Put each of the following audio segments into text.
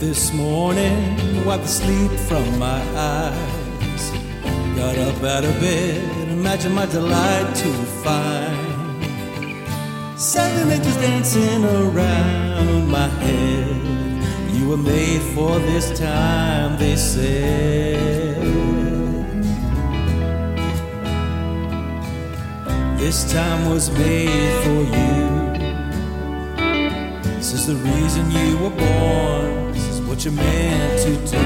this morning, wiped the sleep from my eyes. Got up out of bed, imagine my delight to find seven angels dancing around my head. You were made for this time, they said. This time was made for you. This is the reason you were born. This is what you're meant to do.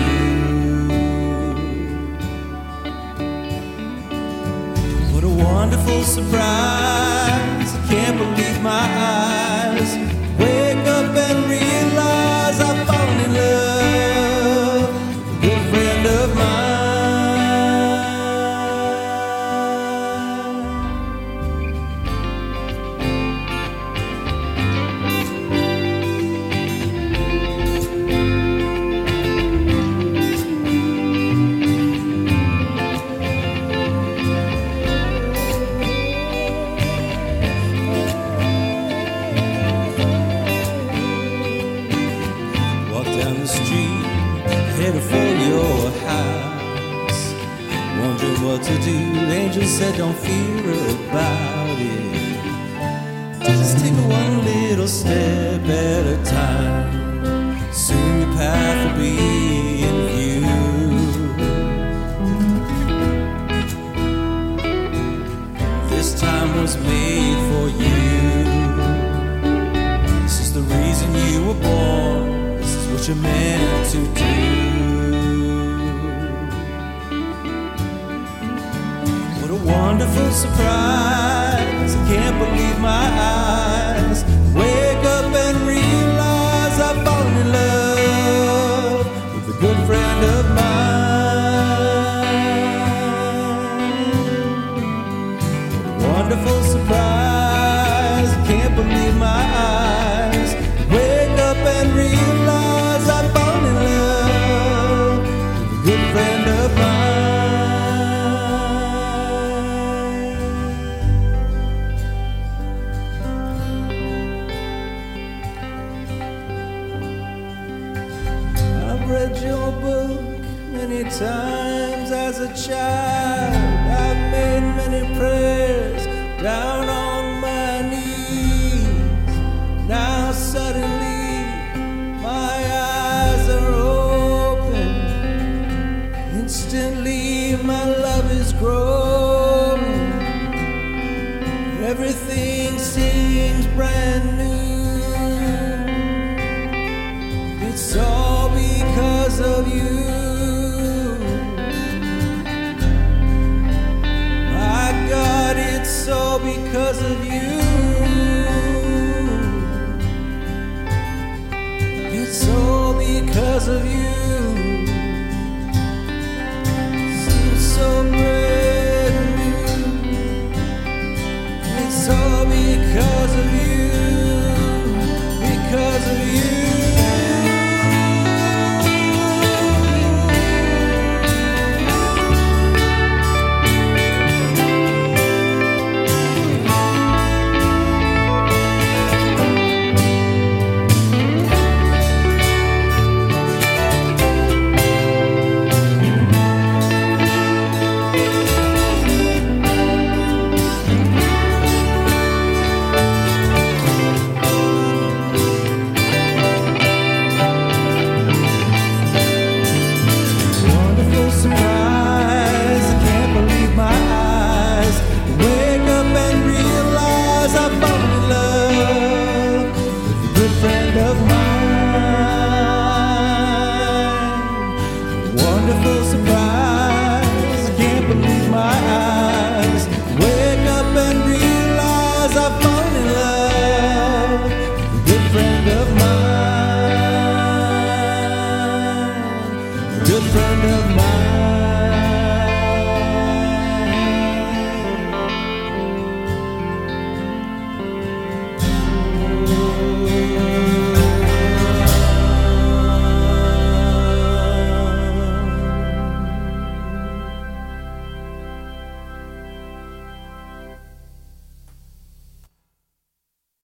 What a wonderful surprise. I can't believe my eyes. Your house. Wondering what to do. The angel said, Don't fear about it. Just take one little step at a time. Soon your path will be in view. This time was made for you. This is the reason you were born. This is what you're meant to do. A wonderful surprise. I can't believe my eyes. Wake up and realize I've fallen in love read your book many times as a child. I've made many prayers down on my knees. Now suddenly my eyes are open. Instantly my love is growing. Everything seems brand new. it's all because of you. It's all because of you. wonderful surprise.